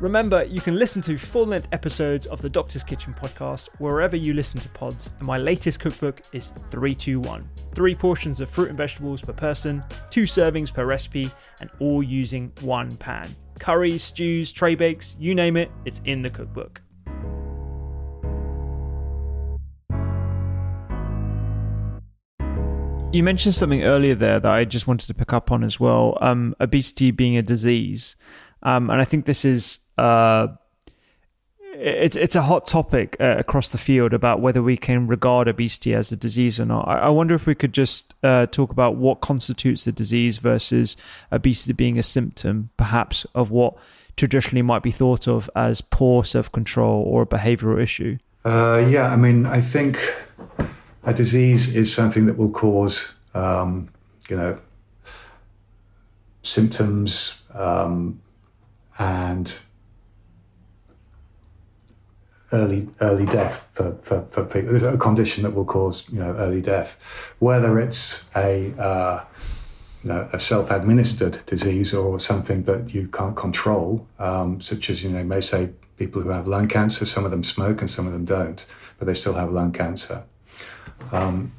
Remember, you can listen to full length episodes of the Doctor's Kitchen podcast wherever you listen to pods, and my latest cookbook is 321. Three portions of fruit and vegetables per person, two servings per recipe, and all using one pan. Curries, stews, tray bakes, you name it, it's in the cookbook. You mentioned something earlier there that I just wanted to pick up on as well um, obesity being a disease. Um, and I think this is uh, it's it's a hot topic uh, across the field about whether we can regard obesity as a disease or not. I, I wonder if we could just uh, talk about what constitutes a disease versus obesity being a symptom, perhaps of what traditionally might be thought of as poor self control or a behavioral issue. Uh, yeah, I mean, I think a disease is something that will cause, um, you know, symptoms um, and early early death for, for, for people. There's a condition that will cause you know early death, whether it's a uh, you know, a self-administered disease or something that you can't control, um, such as you know may say people who have lung cancer. Some of them smoke and some of them don't, but they still have lung cancer. Um,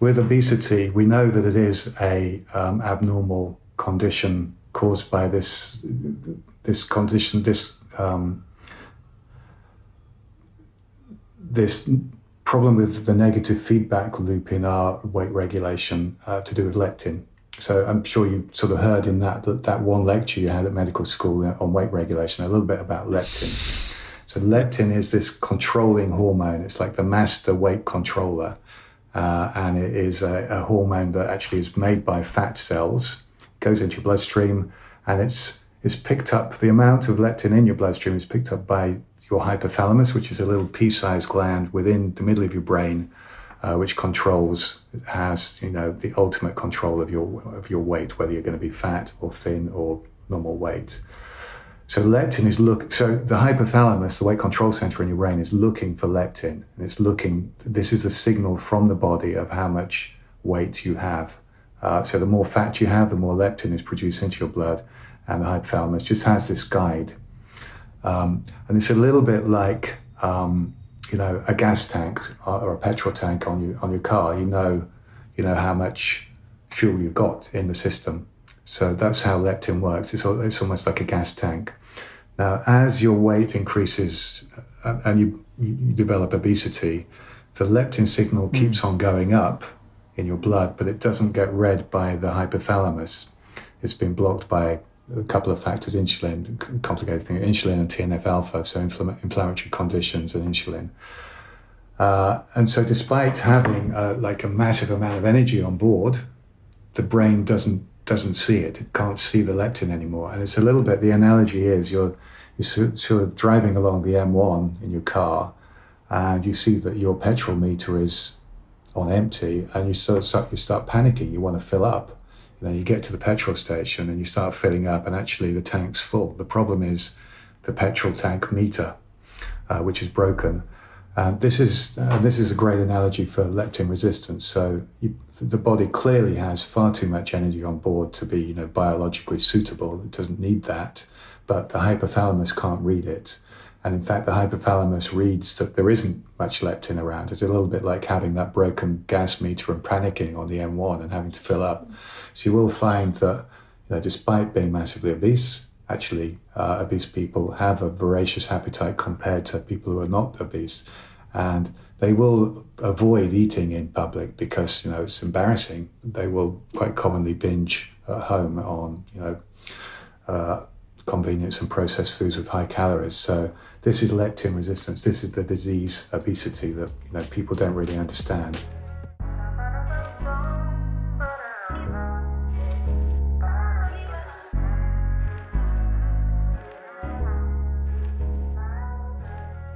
with obesity, we know that it is a um, abnormal condition caused by this this condition this um, this problem with the negative feedback loop in our weight regulation uh, to do with leptin. So I'm sure you sort of heard in that, that that one lecture you had at medical school on weight regulation a little bit about leptin. So leptin is this controlling hormone. It's like the master weight controller, uh, and it is a, a, hormone that actually is made by fat cells, goes into your bloodstream, and it's it's picked up. The amount of leptin in your bloodstream is picked up by your hypothalamus, which is a little pea-sized gland within the middle of your brain, uh, which controls has you know the ultimate control of your of your weight, whether you're going to be fat or thin or normal weight. So leptin is look. So the hypothalamus, the weight control center in your brain, is looking for leptin, and it's looking. This is a signal from the body of how much weight you have. Uh, so the more fat you have, the more leptin is produced into your blood, and the hypothalamus just has this guide um, and it's a little bit like, um, you know, a gas tank or a petrol tank on you on your car. You know, you know how much fuel you've got in the system. So that's how leptin works. It's, it's almost like a gas tank. Now, as your weight increases uh, and you, you develop obesity, the leptin signal mm. keeps on going up in your blood, but it doesn't get read by the hypothalamus. It's been blocked by a couple of factors insulin, complicated thing, insulin and TNF alpha, so infl- inflammatory conditions and insulin. Uh, and so, despite having uh, like a massive amount of energy on board, the brain doesn't doesn't see it. It can't see the leptin anymore. And it's a little bit. The analogy is you're you're sort of driving along the M1 in your car, and you see that your petrol meter is on empty, and you start you start panicking. You want to fill up, know, you get to the petrol station and you start filling up, and actually the tank's full. The problem is the petrol tank meter, uh, which is broken. Uh, this is uh, this is a great analogy for leptin resistance. So you, the body clearly has far too much energy on board to be you know biologically suitable. It doesn't need that, but the hypothalamus can't read it. And in fact, the hypothalamus reads that there isn't much leptin around. It's a little bit like having that broken gas meter and panicking on the M1 and having to fill up. So you will find that, you know, despite being massively obese, actually uh, obese people have a voracious appetite compared to people who are not obese. And they will avoid eating in public because, you know, it's embarrassing. They will quite commonly binge at home on, you know, uh, convenience and processed foods with high calories. So this is leptin resistance. This is the disease obesity that you know people don't really understand.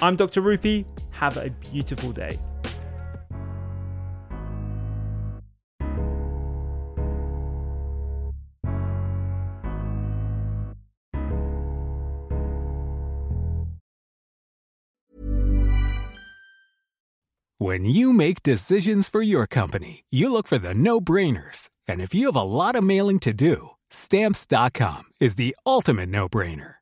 I'm Dr. Rupy. Have a beautiful day. When you make decisions for your company, you look for the no brainers. And if you have a lot of mailing to do, stamps.com is the ultimate no brainer.